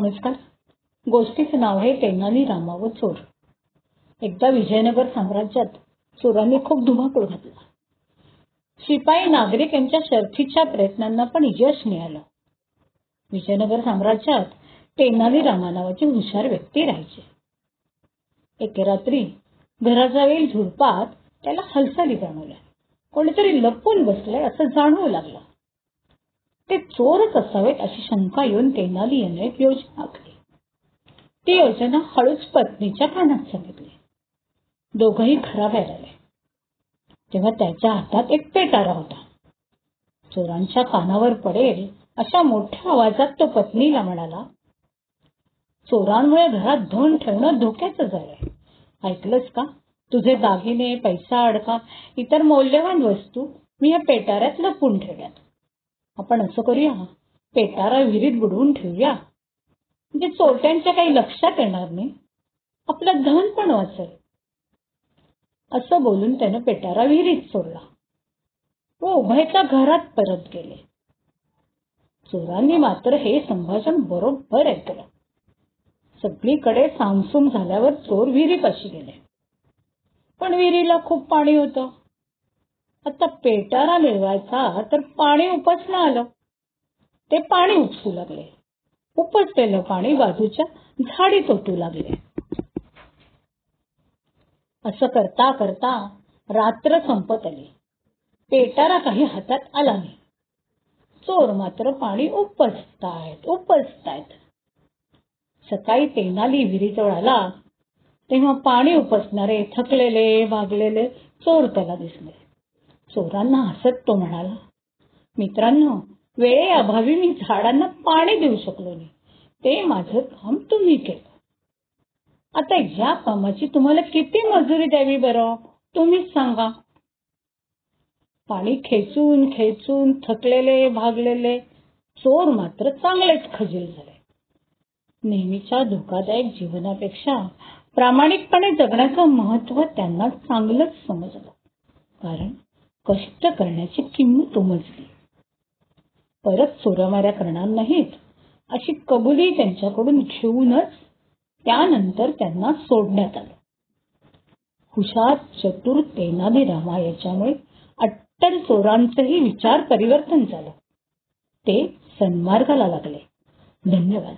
नमस्कार. गोष्टीचं नाव आहे तेनाली रामा व चोर. एकदा विजयनगर साम्राज्यात चोरांनी खूप धुमाकूळ घातला. शिपाई नागरिक यांच्या शर्थीच्या प्रयत्नांना पण यश मिळालं. विजयनगर साम्राज्यात तेनाली रामा नावाची हुशार व्यक्ती राहायची. एके रात्री घराजवळील झुडपात त्याला हालचाली जाणवल्या. कोणीतरी लपून बसलंय असं जाणवू लागलं. ते चोरच असावेत अशी शंका येऊन तेनाली याने एक योजना आखली. ती योजना हळूच पत्नीच्या कानात सांगितली दोघही घराबाहेर आले. तेव्हा त्याच्या हातात एक पेटारा होता. चोरांच्या कानावर पडेल अशा मोठ्या आवाजात तो पत्नीला म्हणाला चोरांमुळे घरात धन ठेवणं धोक्याचं झालंय ऐकलंस का? तुझे दागिने पैसा अडका इतर मौल्यवान वस्तू मी या पेटाऱ्यात लपून ठेवल्यात. आपण असं करूया. पेटारा विहिरीत बुडवून ठेवूया. म्हणजे चोरट्यांच्या काही लक्षात येणार नाही. आपलं धन पण वाचेल. असं बोलून त्यानं पेटारा विहिरीत सोडला. व उभयच्या घरात परत गेले. चोरांनी मात्र हे संभाषण बरोबर ऐकलं. सगळीकडे सामसूम झाल्यावर चोर विहिरीपाशी गेले. पण विहिरीला खूप पाणी होतं. आता पेटारा मिळवायचा तर पाणी उपसणं आलं. ते पाणी उपसू लागले. उपसलेलं पाणी बाजूच्या झाडी तोटू लागले. असं करता करता रात्र संपत आली. पेटारा काही हातात आला नाही. चोर मात्र पाणी उपसतायत उपसतायत. सकाळी तेनाली विहिरीजवळ आला. तेव्हा पाणी उपसणारे थकलेले भागलेले चोर त्याला दिसले. चोरांना हसत तो म्हणाला. मित्रांनो वेळेअभावी मी झाडांना पाणी देऊ शकलो नाही. ते माझं काम तुम्ही केलं. आता या कामाची तुम्हाला किती मजुरी द्यावी बरं? तुम्हीच सांगा. पाणी खेचून खेचून थकलेले भागलेले चोर मात्र चांगलेच खजील झाले. नेहमीच्या धोकादायक जीवनापेक्षा प्रामाणिकपणे जगण्याचं महत्त्व त्यांना चांगलंच समजलं. कारण कष्ट करण्याची किंमत उमजली. परत चोरामाऱ्या करणार नाहीत अशी कबुली त्यांच्याकडून घेऊनच त्यानंतर त्यांना सोडण्यात आलं. हुशार चतुर तेनाली रामा याच्यामुळे अट्टल चोरांचंही विचार परिवर्तन झालं. ते सन्मार्गाला लागले. धन्यवाद.